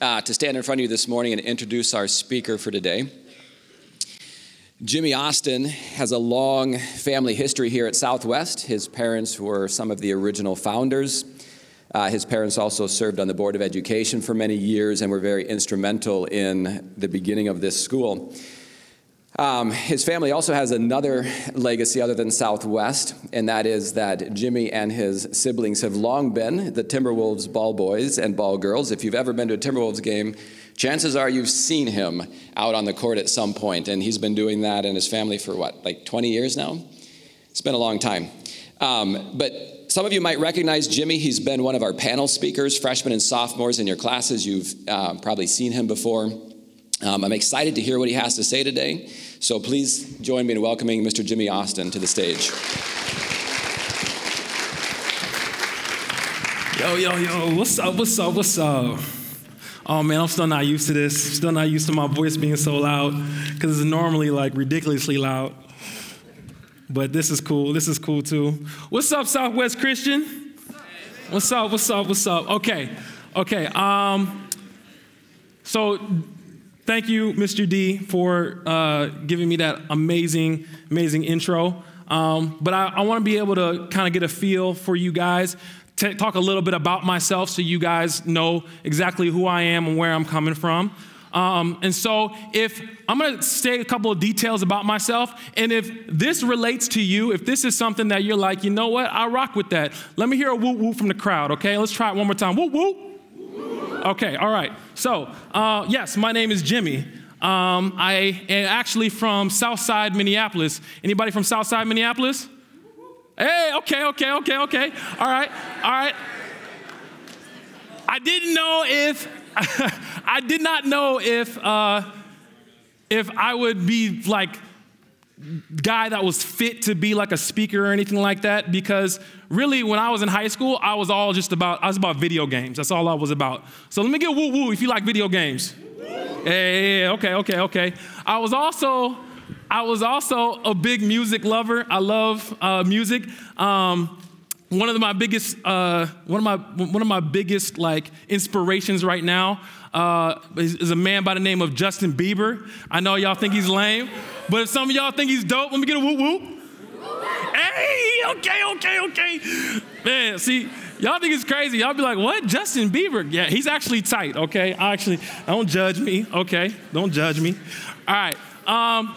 uh, to stand in front of you this morning and introduce our speaker for today. Jimmy Austin has a long family history here at Southwest. His parents were some of the original founders. Uh, his parents also served on the Board of Education for many years and were very instrumental in the beginning of this school. Um, his family also has another legacy other than Southwest, and that is that Jimmy and his siblings have long been the Timberwolves ball boys and ball girls. If you've ever been to a Timberwolves game, chances are you've seen him out on the court at some point, and he's been doing that in his family for what, like 20 years now? It's been a long time. Um, but some of you might recognize Jimmy. He's been one of our panel speakers, freshmen and sophomores in your classes. You've uh, probably seen him before. Um, I'm excited to hear what he has to say today. So please join me in welcoming Mr. Jimmy Austin to the stage. Yo, yo, yo, what's up, what's up, what's up? Oh man, I'm still not used to this. Still not used to my voice being so loud because it's normally like ridiculously loud. But this is cool. This is cool too. What's up, Southwest Christian? What's up? What's up? What's up? Okay, okay. Um, so thank you, Mr. D, for uh, giving me that amazing, amazing intro. Um, but I, I want to be able to kind of get a feel for you guys, t- talk a little bit about myself so you guys know exactly who I am and where I'm coming from. Um, and so, if I'm to say a couple of details about myself, and if this relates to you, if this is something that you're like, you know what, I rock with that, let me hear a woo woo from the crowd, okay? Let's try it one more time. Woo woo. Okay, all right. So, uh, yes, my name is Jimmy. Um, I am actually from Southside, Minneapolis. Anybody from Southside, Minneapolis? Hey, okay, okay, okay, okay. All right, all right. I didn't know if I did not know if uh, if I would be like guy that was fit to be like a speaker or anything like that because really when I was in high school, I was all just about I was about video games. That's all I was about. So let me get a woo woo if you like video games. Hey, okay, okay, okay. I was also I was also a big music lover. I love uh, music. Um, one of my biggest uh, one of my one of my biggest like inspirations right now uh, is, is, a man by the name of Justin Bieber. I know y'all think he's lame, but if some of y'all think he's dope, let me get a whoop whoop. Hey, okay, okay, okay. Man, see, y'all think it's crazy. Y'all be like, what? Justin Bieber? Yeah, he's actually tight, okay? I actually, don't judge me, okay? Don't judge me. All right. Um,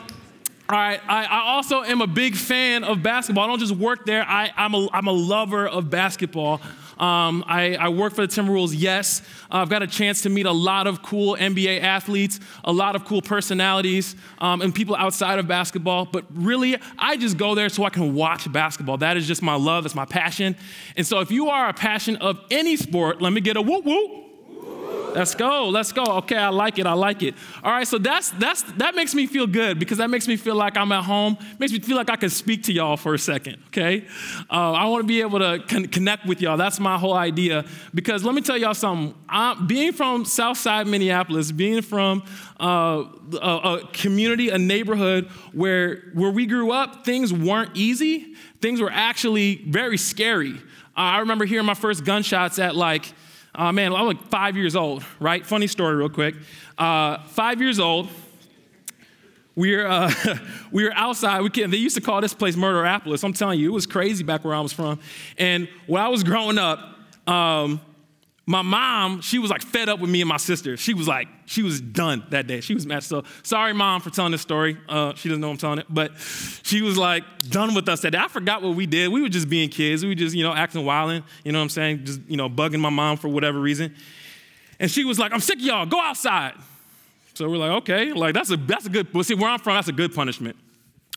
all right, I, I, also am a big fan of basketball. I don't just work there, I, am a, I'm a lover of basketball. Um, I, I, work for the Timberwolves, yes. Uh, I've got a chance to meet a lot of cool NBA athletes, a lot of cool personalities, um, and people outside of basketball. But really, I just go there so I can watch basketball. That is just my love, it's my passion. And so if you are a passion of any sport, let me get a whoop whoop. Let's go. Let's go. Okay, I like it. I like it. All right, so that's that's that makes me feel good because that makes me feel like I'm at home. Makes me feel like I can speak to y'all for a second. Okay, uh, I want to be able to con- connect with y'all. That's my whole idea. Because let me tell y'all something. I'm, being from Southside Minneapolis, being from uh, a, a community, a neighborhood where where we grew up, things weren't easy. Things were actually very scary. Uh, I remember hearing my first gunshots at like uh, man, I was like five years old, right? Funny story, real quick. Uh, five years old, we were, uh, we were outside. We can, they used to call this place Murderapolis. I'm telling you, it was crazy back where I was from. And when I was growing up, um, my mom, she was like fed up with me and my sister. She was like, she was done that day. She was mad. So sorry, mom, for telling this story. Uh, she doesn't know I'm telling it, but she was like done with us that day. I forgot what we did. We were just being kids. We were just, you know, acting wilding. You know what I'm saying? Just, you know, bugging my mom for whatever reason. And she was like, I'm sick of y'all. Go outside. So we're like, okay, like that's a that's a good. Well, see, where I'm from, that's a good punishment.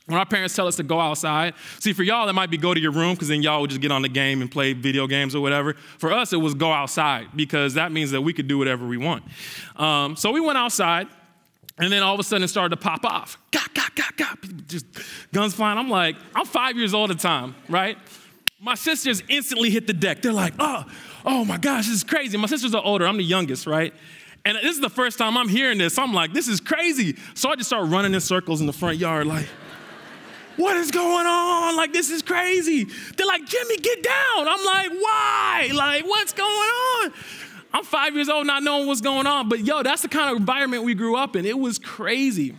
When our parents tell us to go outside, see, for y'all, it might be go to your room because then y'all would just get on the game and play video games or whatever. For us, it was go outside because that means that we could do whatever we want. Um, so we went outside, and then all of a sudden it started to pop off. Just guns flying. I'm like, I'm five years old at the time, right? My sisters instantly hit the deck. They're like, oh, oh my gosh, this is crazy. My sisters are older. I'm the youngest, right? And this is the first time I'm hearing this. I'm like, this is crazy. So I just start running in circles in the front yard, like, what is going on? Like, this is crazy. They're like, Jimmy, get down. I'm like, why? Like, what's going on? I'm five years old, not knowing what's going on. But yo, that's the kind of environment we grew up in. It was crazy.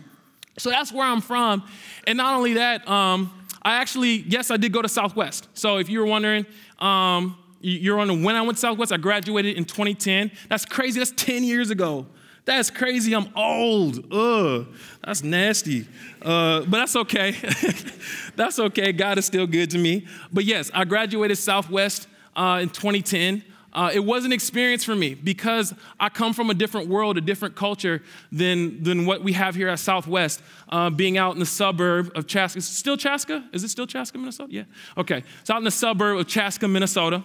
So that's where I'm from. And not only that, um, I actually, yes, I did go to Southwest. So if you were wondering, um, you're on when I went to Southwest, I graduated in 2010. That's crazy. That's 10 years ago. That's crazy. I'm old. Ugh, that's nasty. Uh, but that's okay. that's okay. God is still good to me. But yes, I graduated Southwest uh, in 2010. Uh, it was an experience for me because I come from a different world, a different culture than, than what we have here at Southwest. Uh, being out in the suburb of Chaska, still Chaska? Is it still Chaska, Minnesota? Yeah. Okay. It's out in the suburb of Chaska, Minnesota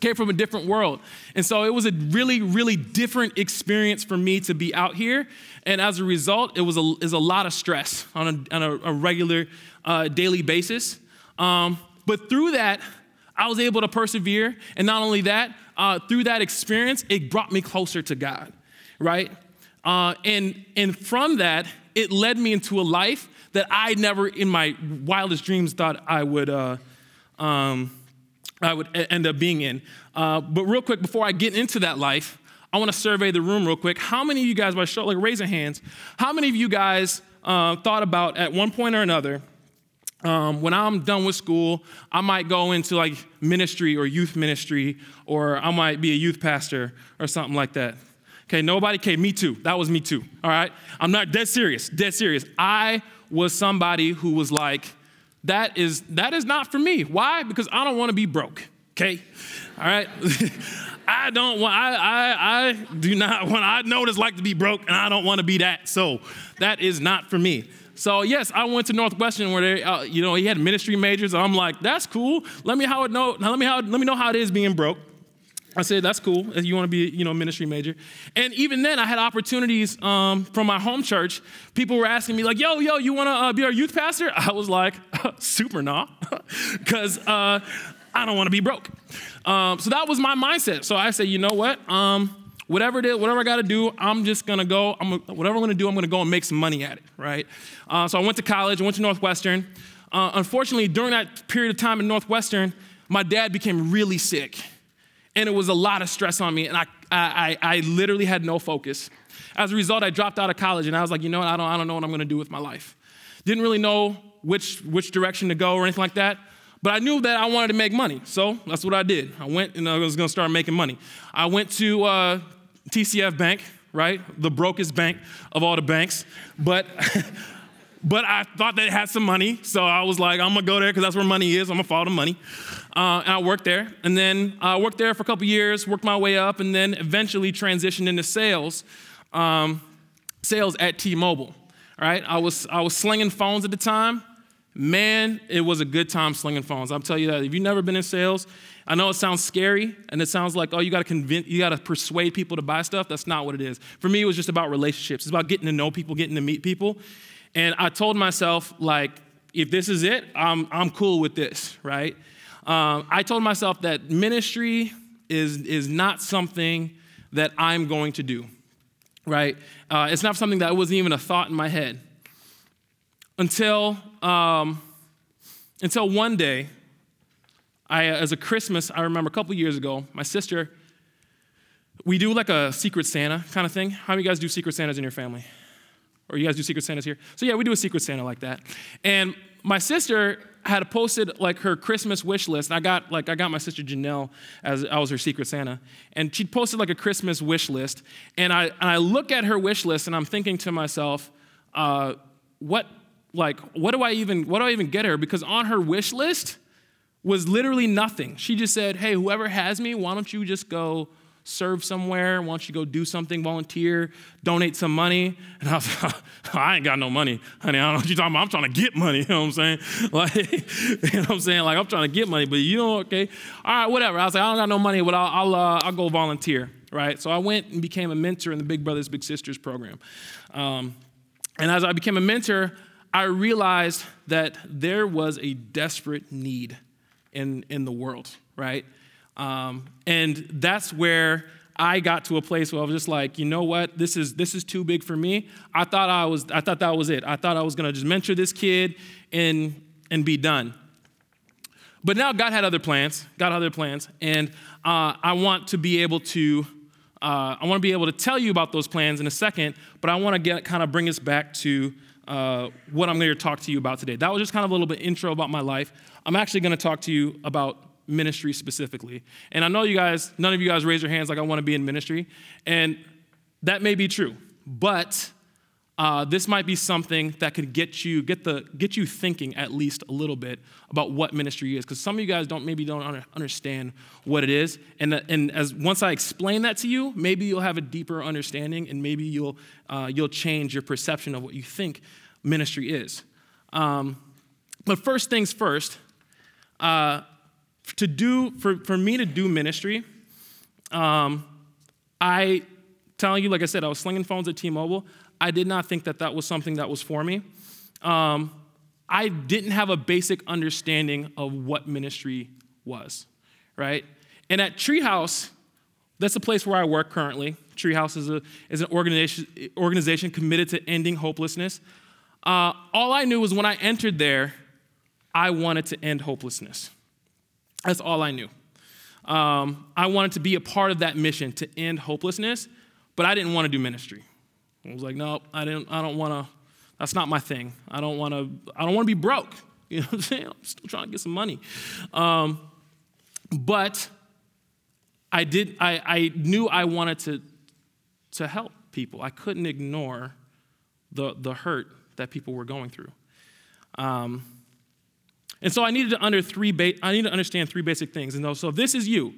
came from a different world. And so it was a really, really different experience for me to be out here. And as a result, it was a, is a lot of stress on a, on a, a regular uh, daily basis. Um, but through that, I was able to persevere. And not only that, uh, through that experience, it brought me closer to God, right? Uh, and, and from that, it led me into a life that I never in my wildest dreams thought I would. Uh, um, I would end up being in. Uh, but real quick, before I get into that life, I want to survey the room real quick. How many of you guys, by show, like raise your hands, how many of you guys uh, thought about at one point or another, um, when I'm done with school, I might go into like ministry or youth ministry, or I might be a youth pastor or something like that. Okay, nobody, okay, me too. That was me too, all right? I'm not dead serious, dead serious. I was somebody who was like, that is that is not for me. Why? Because I don't want to be broke. Okay, all right. I don't want. I, I I do not want. I know what it's like to be broke, and I don't want to be that. So that is not for me. So yes, I went to Northwestern where they, uh, you know, he had ministry majors. I'm like, that's cool. Let me how it know. Let me how let me know how it is being broke. I said, that's cool. If you want to be, you know, ministry major. And even then, I had opportunities um, from my home church. People were asking me, like, yo, yo, you want to uh, be our youth pastor? I was like, super nah, because uh, I don't want to be broke. Um, so that was my mindset. So I said, you know what? Um, whatever it is, whatever I got to do, I'm just gonna go. I'm whatever I'm gonna do, I'm gonna go and make some money at it, right? Uh, so I went to college. I went to Northwestern. Uh, unfortunately, during that period of time in Northwestern, my dad became really sick and it was a lot of stress on me, and I, I, I literally had no focus. As a result, I dropped out of college, and I was like, you know what, I don't, I don't know what I'm gonna do with my life. Didn't really know which, which direction to go or anything like that, but I knew that I wanted to make money, so that's what I did. I went and I was gonna start making money. I went to uh, TCF Bank, right? The brokest bank of all the banks, but but I thought they had some money, so I was like, I'm gonna go there because that's where money is. I'm gonna follow the money. Uh, and I worked there, and then I worked there for a couple years, worked my way up, and then eventually transitioned into sales, um, sales at T-Mobile. Right, I was I was slinging phones at the time. Man, it was a good time slinging phones. I'll tell you that. If you've never been in sales, I know it sounds scary, and it sounds like oh, you got to convince, you got to persuade people to buy stuff. That's not what it is. For me, it was just about relationships. It's about getting to know people, getting to meet people. And I told myself, like, if this is it, I'm, I'm cool with this, right? Um, I told myself that ministry is, is not something that I'm going to do, right? Uh, it's not something that wasn't even a thought in my head. Until, um, until one day, I, as a Christmas, I remember a couple years ago, my sister, we do like a Secret Santa kind of thing. How many of you guys do Secret Santas in your family? Or you guys do Secret Santas here? So yeah, we do a Secret Santa like that. And my sister had posted like her Christmas wish list. I got like I got my sister Janelle as I was her Secret Santa, and she posted like a Christmas wish list. And I and I look at her wish list, and I'm thinking to myself, uh, what like what do I even what do I even get her? Because on her wish list was literally nothing. She just said, "Hey, whoever has me, why don't you just go?" Serve somewhere? Why don't you go do something, volunteer, donate some money? And I was like, I ain't got no money, honey. I don't know what you're talking about. I'm trying to get money. You know what I'm saying? Like, you know what I'm saying? Like, I'm trying to get money, but you know, okay, all right, whatever. I was like, I don't got no money, but I'll, I'll, uh, I'll go volunteer, right? So I went and became a mentor in the Big Brothers Big Sisters program. Um, and as I became a mentor, I realized that there was a desperate need in, in the world, right? Um, and that's where I got to a place where I was just like, you know what, this is this is too big for me. I thought I was I thought that was it. I thought I was gonna just mentor this kid and and be done. But now God had other plans. God had other plans, and uh, I want to be able to Uh, I want to be able to tell you about those plans in a second, but I want to get kind of bring us back to uh, what I'm going to talk to you about today. That was just kind of a little bit intro about my life. I'm actually going to talk to you about ministry specifically. And I know you guys, none of you guys raise your hands like I want to be in ministry, and that may be true, but uh, this might be something that could get you get the get you thinking at least a little bit about what ministry is because some of you guys don't maybe don't understand what it is and, and as once i explain that to you maybe you'll have a deeper understanding and maybe you'll uh, you'll change your perception of what you think ministry is um, but first things first uh, to do for, for me to do ministry um, i telling you like i said i was slinging phones at t-mobile I did not think that that was something that was for me. Um, I didn't have a basic understanding of what ministry was, right? And at Treehouse, that's the place where I work currently. Treehouse is, a, is an organization, organization committed to ending hopelessness. Uh, all I knew was when I entered there, I wanted to end hopelessness. That's all I knew. Um, I wanted to be a part of that mission to end hopelessness, but I didn't want to do ministry. I was like, no, I didn't. I don't want to. That's not my thing. I don't want to. I don't want to be broke. You know what I'm saying? I'm still trying to get some money. Um, but I did. I, I knew I wanted to to help people. I couldn't ignore the the hurt that people were going through. Um, and so I needed to under three. Ba- I need to understand three basic things. And so if this is you,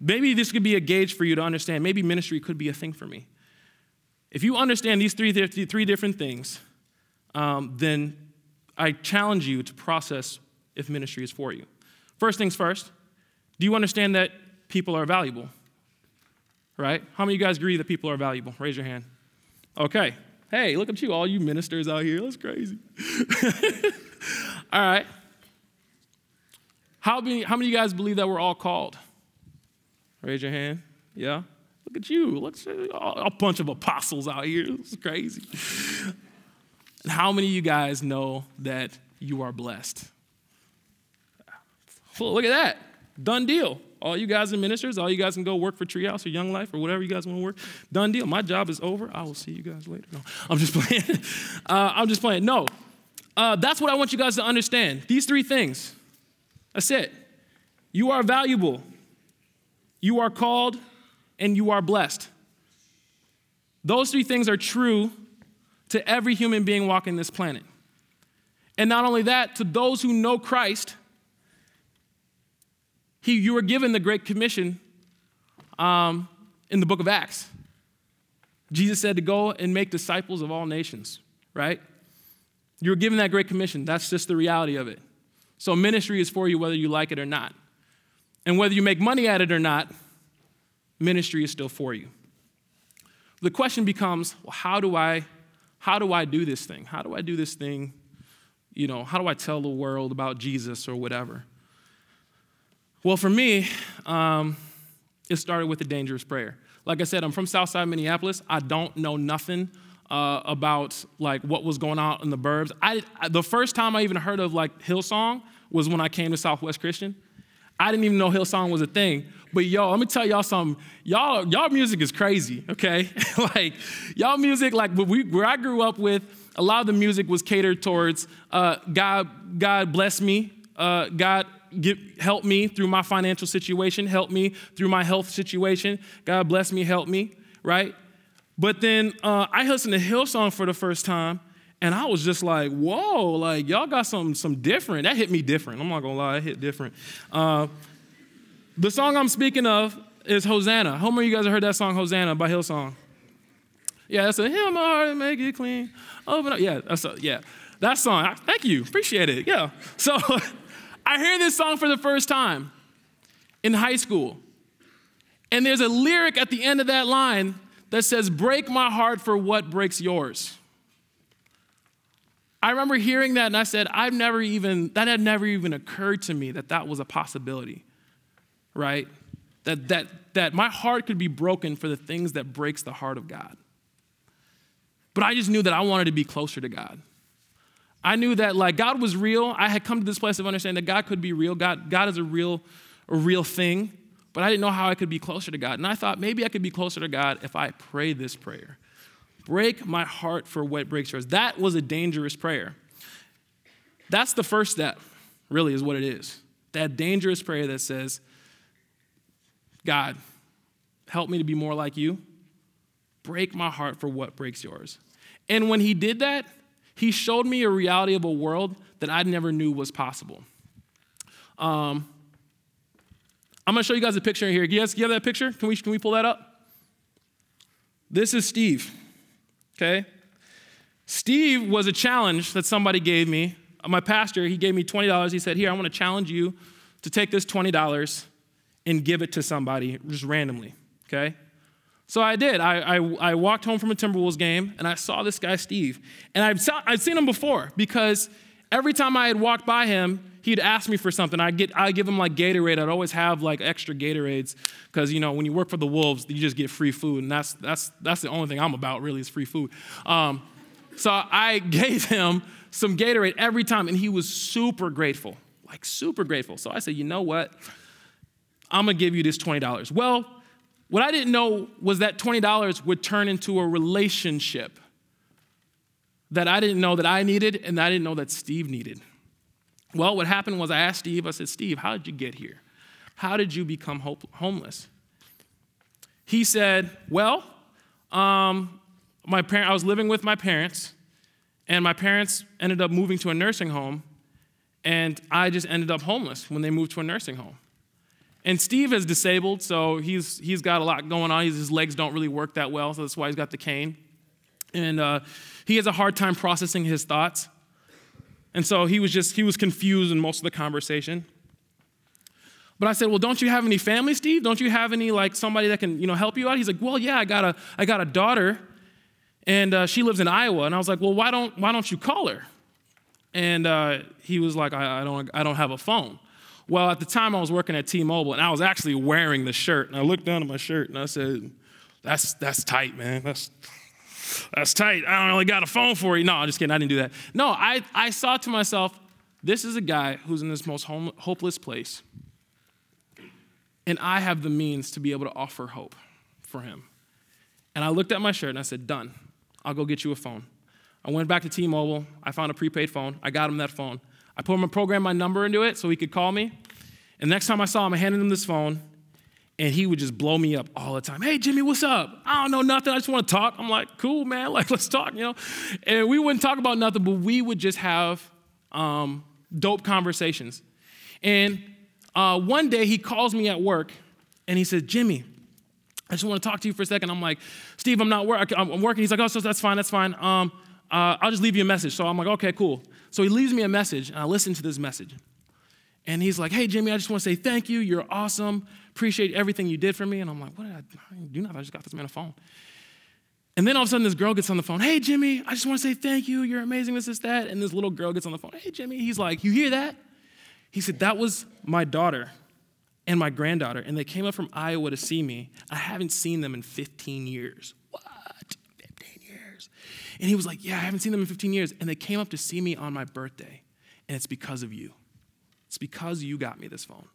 maybe this could be a gauge for you to understand. Maybe ministry could be a thing for me. If you understand these three, three different things, um, then I challenge you to process if ministry is for you. First things first, do you understand that people are valuable? Right? How many of you guys agree that people are valuable? Raise your hand. Okay. Hey, look at you, all you ministers out here. That's crazy. all right. How many, how many of you guys believe that we're all called? Raise your hand. Yeah? Look at you. Look, a bunch of apostles out here. It's crazy. And how many of you guys know that you are blessed? Well, look at that. Done deal. All you guys are ministers. All you guys can go work for Treehouse or Young Life or whatever you guys want to work. Done deal. My job is over. I will see you guys later. No, I'm just playing. Uh, I'm just playing. No, uh, that's what I want you guys to understand. These three things. That's it. You are valuable. You are called and you are blessed. Those three things are true to every human being walking this planet. And not only that, to those who know Christ, he, you were given the Great Commission um, in the book of Acts. Jesus said to go and make disciples of all nations, right? You were given that Great Commission. That's just the reality of it. So, ministry is for you whether you like it or not. And whether you make money at it or not, ministry is still for you. The question becomes, well, how do I how do I do this thing? How do I do this thing? You know, how do I tell the world about Jesus or whatever? Well, for me, um, it started with a dangerous prayer. Like I said, I'm from Southside Minneapolis. I don't know nothing uh, about like what was going on in the burbs. I, the first time I even heard of like Hillsong was when I came to Southwest Christian. I didn't even know Hillsong was a thing. But y'all, let me tell y'all something. Y'all, y'all music is crazy, okay? like, y'all music, like we, where I grew up with, a lot of the music was catered towards uh, God, God bless me, uh, God give, help me through my financial situation, help me through my health situation, God bless me, help me, right? But then uh, I listened to Hillsong for the first time, and I was just like, whoa, like y'all got some, some different. That hit me different. I'm not gonna lie, it hit different. Uh, the song I'm speaking of is Hosanna. How many of you guys have heard that song, Hosanna, by Hillsong? Yeah, that's a hymn my heart make it clean. Open up. Yeah, that's a, yeah. That song. Thank you. Appreciate it. Yeah. So I hear this song for the first time in high school. And there's a lyric at the end of that line that says, Break my heart for what breaks yours. I remember hearing that and I said, I've never even, that had never even occurred to me that that was a possibility, right? That, that, that my heart could be broken for the things that breaks the heart of God. But I just knew that I wanted to be closer to God. I knew that like God was real. I had come to this place of understanding that God could be real. God, God is a real, a real thing. But I didn't know how I could be closer to God. And I thought maybe I could be closer to God if I pray this prayer. Break my heart for what breaks yours. That was a dangerous prayer. That's the first step, really, is what it is. That dangerous prayer that says, God, help me to be more like you. Break my heart for what breaks yours. And when he did that, he showed me a reality of a world that I never knew was possible. Um, I'm gonna show you guys a picture here. You guys, you have that picture? Can we, can we pull that up? This is Steve, okay? Steve was a challenge that somebody gave me. My pastor, he gave me $20. He said, Here, I wanna challenge you to take this $20 and give it to somebody just randomly, okay? So I did. I, I, I, walked home from a Timberwolves game and I saw this guy, Steve. And I've, I've seen him before because every time I had walked by him, he'd ask me for something. I'd, get, I'd give him like Gatorade. I'd always have like extra Gatorades because, you know, when you work for the Wolves, you just get free food. And that's, that's, that's the only thing I'm about, really, is free food. Um, so I gave him some Gatorade every time and he was super grateful, like super grateful. So I said, you know what? I'm going to give you this $20. Well, what I didn't know was that $20 would turn into a relationship that I didn't know that I needed and I didn't know that Steve needed. Well, what happened was I asked Steve, I said, Steve, how did you get here? How did you become homeless? He said, Well, um, my parent, I was living with my parents, and my parents ended up moving to a nursing home, and I just ended up homeless when they moved to a nursing home. And Steve is disabled, so he's, he's got a lot going on. He's, his legs don't really work that well, so that's why he's got the cane. And uh, he has a hard time processing his thoughts. And so he was just, he was confused in most of the conversation. But I said, well, don't you have any family, Steve? Don't you have any, like, somebody that can, you know, help you out? He's like, well, yeah, I got a, I got a daughter, and uh, she lives in Iowa. And I was like, well, why don't, why don't you call her? And uh, he was like, I, I, don't, I don't have a phone. Well, at the time I was working at T-Mobile and I was actually wearing the shirt. And I looked down at my shirt and I said, that's, that's tight, man. That's, that's tight. I don't really got a phone for you. No, I'm just kidding. I didn't do that. No, I, I saw to myself, this is a guy who's in this most home, hopeless place. And I have the means to be able to offer hope for him. And I looked at my shirt and I said, done. I'll go get you a phone. I went back to T-Mobile. I found a prepaid phone. I got him that phone. I put him a program my number into it so he could call me. And next time I saw him, I handed him this phone, and he would just blow me up all the time. Hey, Jimmy, what's up? I don't know nothing. I just want to talk. I'm like, cool, man. Like, let's talk, you know? And we wouldn't talk about nothing, but we would just have um, dope conversations. And uh, one day he calls me at work, and he says, Jimmy, I just want to talk to you for a second. I'm like, Steve, I'm not working. I'm working. He's like, oh, so that's fine. That's fine. Um, uh, I'll just leave you a message. So I'm like, okay, cool. So he leaves me a message, and I listen to this message. And he's like, hey, Jimmy, I just want to say thank you. You're awesome. Appreciate everything you did for me. And I'm like, what did I, do nothing. I just got this man a phone. And then all of a sudden, this girl gets on the phone. Hey, Jimmy, I just want to say thank you. You're amazing. This is that. And this little girl gets on the phone. Hey, Jimmy. He's like, you hear that? He said, that was my daughter and my granddaughter. And they came up from Iowa to see me. I haven't seen them in 15 years." What? 15 years. And he was like, Yeah, I haven't seen them in 15 years. And they came up to see me on my birthday. And it's because of you. It's because you got me this phone.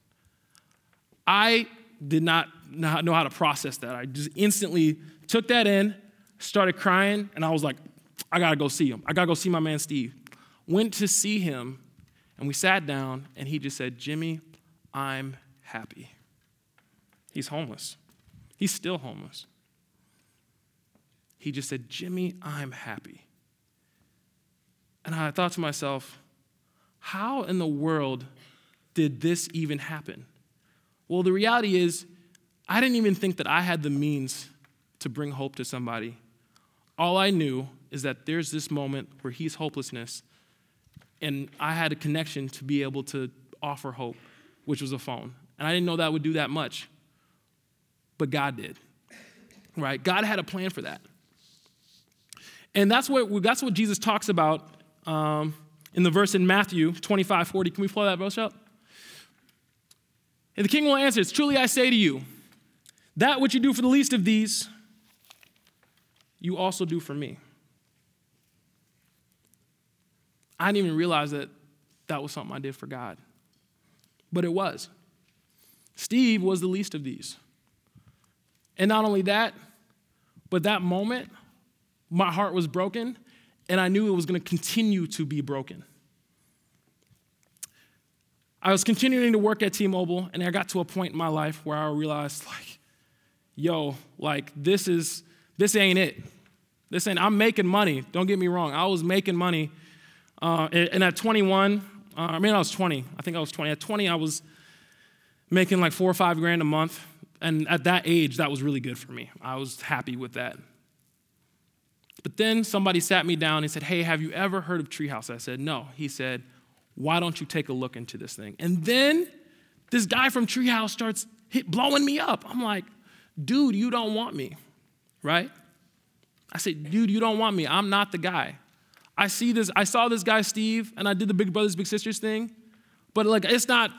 I did not know how to process that. I just instantly took that in, started crying, and I was like, I gotta go see him. I gotta go see my man Steve. Went to see him, and we sat down, and he just said, Jimmy, I'm happy. He's homeless. He's still homeless. He just said, Jimmy, I'm happy. And I thought to myself, how in the world did this even happen? Well, the reality is, I didn't even think that I had the means to bring hope to somebody. All I knew is that there's this moment where he's hopelessness, and I had a connection to be able to offer hope, which was a phone. And I didn't know that would do that much, but God did. Right? God had a plan for that. And that's what, that's what Jesus talks about um, in the verse in Matthew 25 40. Can we pull that verse up? And the king will answer, It's truly I say to you, that which you do for the least of these, you also do for me. I didn't even realize that that was something I did for God, but it was. Steve was the least of these. And not only that, but that moment, my heart was broken, and I knew it was going to continue to be broken. I was continuing to work at T Mobile, and I got to a point in my life where I realized, like, yo, like, this is, this ain't it. This ain't, I'm making money. Don't get me wrong. I was making money. Uh, and at 21, uh, I mean, I was 20. I think I was 20. At 20, I was making like four or five grand a month. And at that age, that was really good for me. I was happy with that. But then somebody sat me down and said, Hey, have you ever heard of Treehouse? I said, No. He said, Why don't you take a look into this thing? And then this guy from Treehouse starts hit, blowing me up. I'm like, Dude, you don't want me, right? I said, Dude, you don't want me. I'm not the guy. I see this, I saw this guy, Steve, and I did the Big Brothers, Big Sisters thing. But like it's not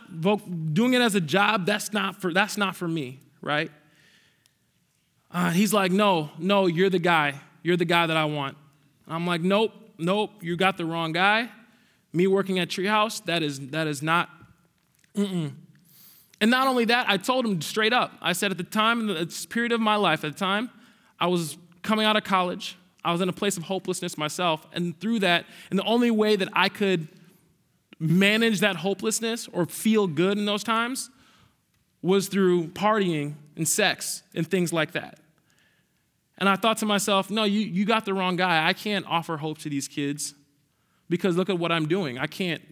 doing it as a job, that's not for that's not for me, right? Uh, he's like, no, no, you're the guy. You're the guy that I want. I'm like, nope, nope, you got the wrong guy. Me working at Treehouse, that is that is not. Mm-mm. And not only that, I told him straight up. I said at the time, in the period of my life, at the time, I was coming out of college. I was in a place of hopelessness myself, and through that, and the only way that I could manage that hopelessness or feel good in those times was through partying and sex and things like that. And I thought to myself, no, you, you got the wrong guy. I can't offer hope to these kids because look at what I'm doing. I can't,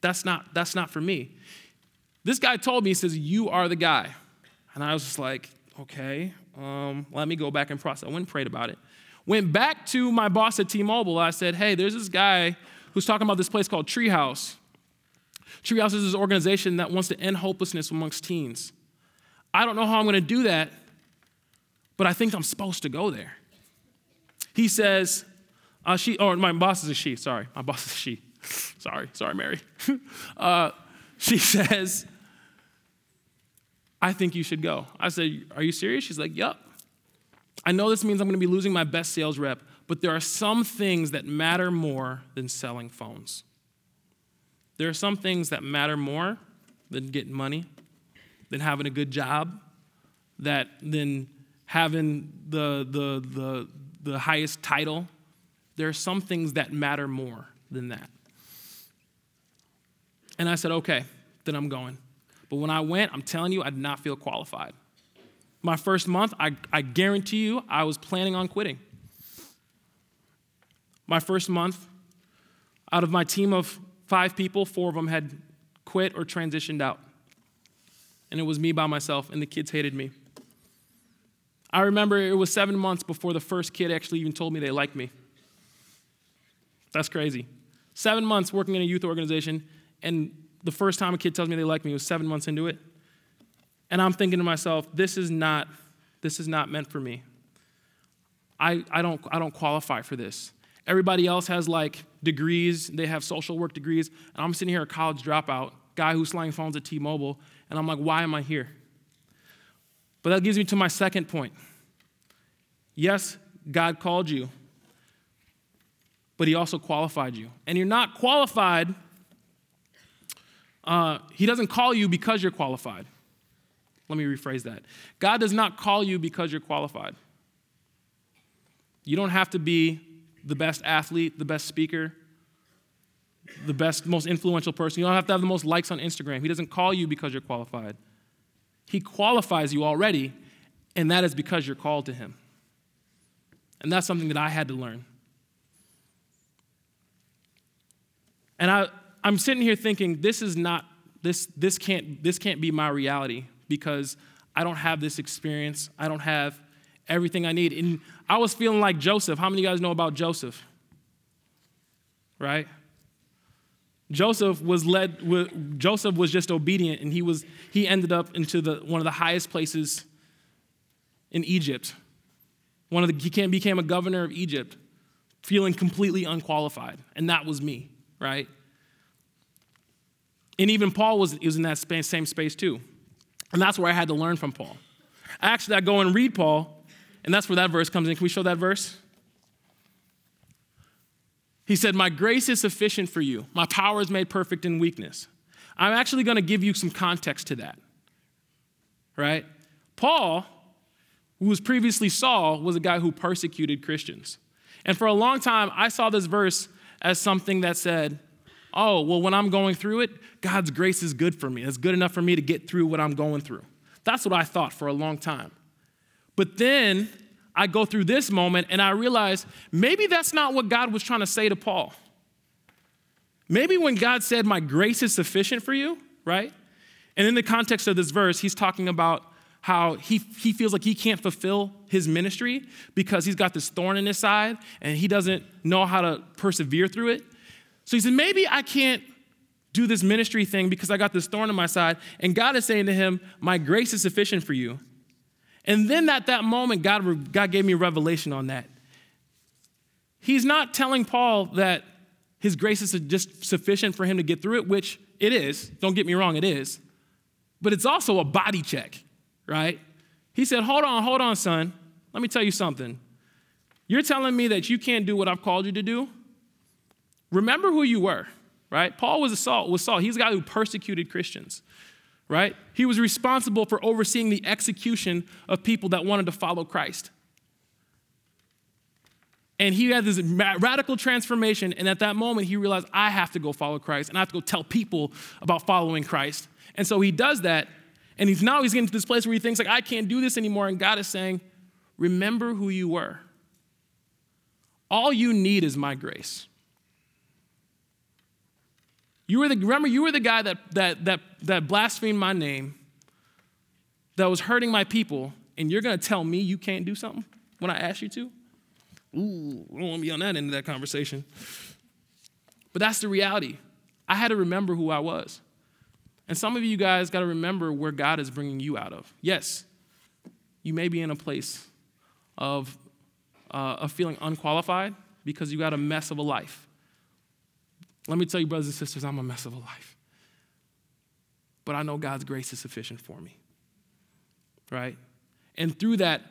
that's not, that's not for me. This guy told me, he says, You are the guy. And I was just like, Okay, um, let me go back and process. I went and prayed about it. Went back to my boss at T Mobile. I said, Hey, there's this guy who's talking about this place called Treehouse. Treehouse is this organization that wants to end hopelessness amongst teens. I don't know how I'm going to do that, but I think I'm supposed to go there. He says, uh, she, or my boss is a she, sorry. My boss is a she. sorry, sorry, Mary. uh, she says, I think you should go. I said, Are you serious? She's like, Yup. I know this means I'm going to be losing my best sales rep, but there are some things that matter more than selling phones. There are some things that matter more than getting money, than having a good job, that than having the, the, the, the highest title. There are some things that matter more than that. And I said, okay, then I'm going. But when I went, I'm telling you, I did not feel qualified. My first month, I, I guarantee you, I was planning on quitting. My first month, out of my team of five people, four of them had quit or transitioned out. And it was me by myself, and the kids hated me. I remember it was seven months before the first kid actually even told me they liked me. That's crazy. Seven months working in a youth organization, and the first time a kid tells me they like me was seven months into it. And I'm thinking to myself, this is not, this is not meant for me. I, I, don't, I don't qualify for this. Everybody else has like degrees, they have social work degrees, and I'm sitting here a college dropout, guy who's selling phones at T Mobile, and I'm like, why am I here? But that gives me to my second point. Yes, God called you, but He also qualified you. And you're not qualified, uh, He doesn't call you because you're qualified. Let me rephrase that. God does not call you because you're qualified. You don't have to be the best athlete, the best speaker, the best, most influential person. You don't have to have the most likes on Instagram. He doesn't call you because you're qualified. He qualifies you already, and that is because you're called to Him. And that's something that I had to learn. And I, I'm sitting here thinking, this is not, this, this, can't, this can't be my reality because I don't have this experience. I don't have everything I need. And I was feeling like Joseph. How many of you guys know about Joseph? Right? Joseph was led Joseph was just obedient and he was he ended up into the one of the highest places in Egypt. One of the he became a governor of Egypt feeling completely unqualified and that was me, right? And even Paul was, was in that same space too. And that's where I had to learn from Paul. Actually, I go and read Paul and that's where that verse comes in. Can we show that verse? He said, My grace is sufficient for you. My power is made perfect in weakness. I'm actually going to give you some context to that. right? Paul, who was previously Saul, was a guy who persecuted Christians. And for a long time, I saw this verse as something that said, oh, well, when I'm going through it, God's grace is good for me. It's good enough for me to get through what I'm going through. That's what I thought for a long time. But then I go through this moment and I realize maybe that's not what God was trying to say to Paul. Maybe when God said, My grace is sufficient for you, right? And in the context of this verse, he's talking about how he, he feels like he can't fulfill his ministry because he's got this thorn in his side and he doesn't know how to persevere through it. So he said, Maybe I can't do this ministry thing because I got this thorn in my side. And God is saying to him, My grace is sufficient for you. And then at that moment, God, God gave me a revelation on that. He's not telling Paul that his grace is just sufficient for him to get through it, which it is. Don't get me wrong, it is. But it's also a body check, right? He said, Hold on, hold on, son. Let me tell you something. You're telling me that you can't do what I've called you to do? Remember who you were, right? Paul was Saul, was Saul. He's a guy who persecuted Christians, right? He was responsible for overseeing the execution of people that wanted to follow Christ. And he had this radical transformation. And at that moment, he realized, I have to go follow Christ and I have to go tell people about following Christ. And so he does that. And he's now he's getting to this place where he thinks, like, I can't do this anymore. And God is saying, Remember who you were. All you need is my grace. You were the, remember, you were the guy that, that, that, that blasphemed my name, that was hurting my people, and you're going to tell me you can't do something when I ask you to? Ooh, I don't want to be on that end of that conversation. But that's the reality. I had to remember who I was. And some of you guys got to remember where God is bringing you out of. Yes, you may be in a place of, uh, of feeling unqualified because you got a mess of a life. Let me tell you, brothers and sisters, I'm a mess of a life. But I know God's grace is sufficient for me. Right? And through that,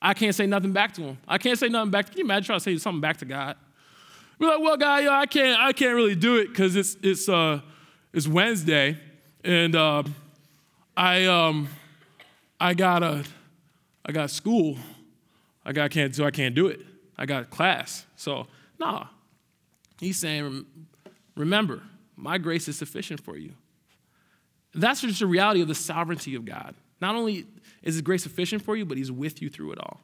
I can't say nothing back to him. I can't say nothing back. Can you imagine trying to say something back to God? Be like, well, God, yo, I can't, I can't really do it because it's it's uh it's Wednesday, and uh, I um I got a I got school. I got can't so I can't do it. I got class. So nah. He's saying, remember, my grace is sufficient for you. That's just the reality of the sovereignty of God. Not only is His grace sufficient for you, but He's with you through it all.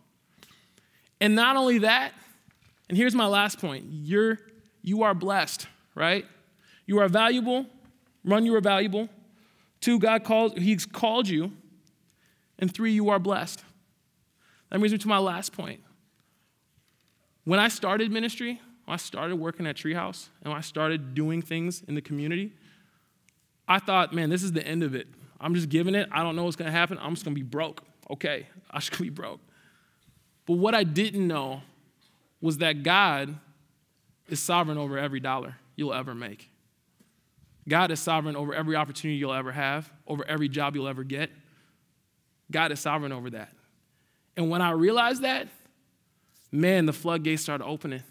And not only that, and here's my last point you're, you are blessed, right? You are valuable. Run, you are valuable. Two, God calls, He's called you. And three, you are blessed. That brings me to my last point. When I started ministry, when I started working at Treehouse, and when I started doing things in the community, I thought, man, this is the end of it. I'm just giving it. I don't know what's going to happen. I'm just going to be broke. Okay, going to be broke. But what I didn't know was that God is sovereign over every dollar you'll ever make. God is sovereign over every opportunity you'll ever have, over every job you'll ever get. God is sovereign over that. And when I realized that, man, the floodgates started opening.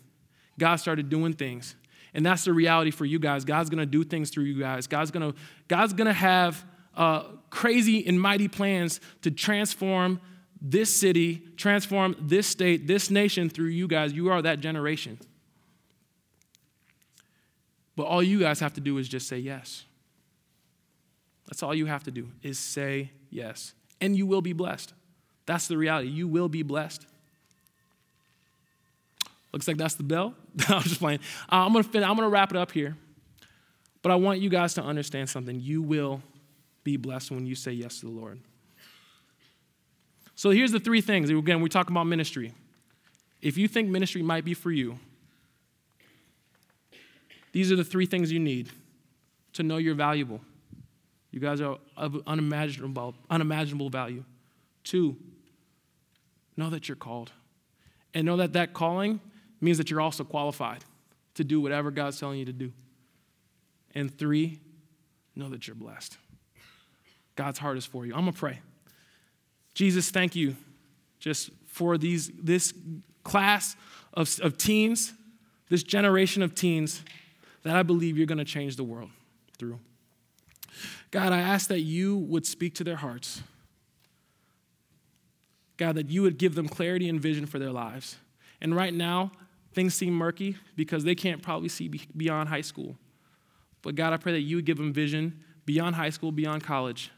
God started doing things. And that's the reality for you guys. God's gonna do things through you guys. God's gonna, God's gonna have uh, crazy and mighty plans to transform this city, transform this state, this nation through you guys. You are that generation. But all you guys have to do is just say yes. That's all you have to do is say yes. And you will be blessed. That's the reality. You will be blessed. Looks like that's the bell. I'm just playing. Uh, I'm gonna I'm gonna wrap it up here. But I want you guys to understand something. You will be blessed when you say yes to the Lord. So here's the three things. Again, we talk about ministry. If you think ministry might be for you, these are the three things you need to know you're valuable. You guys are of unimaginable, unimaginable value. Two, know that you're called. And know that that calling means that you're also qualified to do whatever God's telling you to do. And three, know that you're blessed. God's heart is for you. I'm going to pray. Jesus, thank you just for these, this class of, of teens, this generation of teens that I believe you're going to change the world through. God, I ask that you would speak to their hearts. God, that you would give them clarity and vision for their lives. And right now, things seem murky because they can't probably see beyond high school. But God, I pray that you would give them vision beyond high school, beyond college,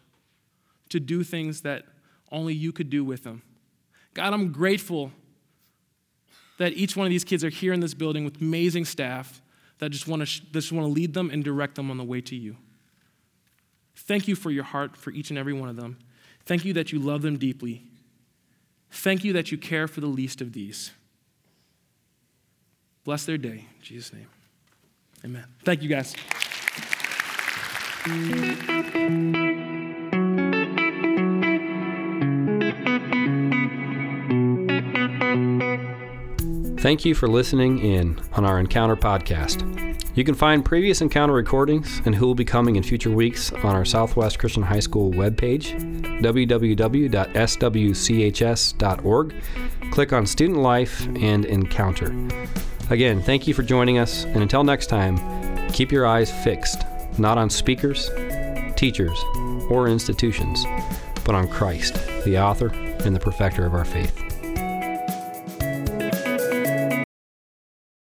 to do things that only you could do with them. God, I'm grateful that each one of these kids are here in this building with amazing staff that just want to, just want to lead them and direct them on the way to you. Thank you for your heart for each and every one of them. Thank you that you love them deeply. Thank you that you care for the least of these. Bless their day. In Jesus' name. Amen. Thank you, guys. Thank you for listening in on our Encounter podcast. You can find previous Encounter recordings and who will be coming in future weeks on our Southwest Christian High School webpage, www.swchs.org. Click on Student Life and Encounter. Again, thank you for joining us, and until next time, keep your eyes fixed, not on speakers, teachers, or institutions, but on Christ, the author and the perfecter of our faith.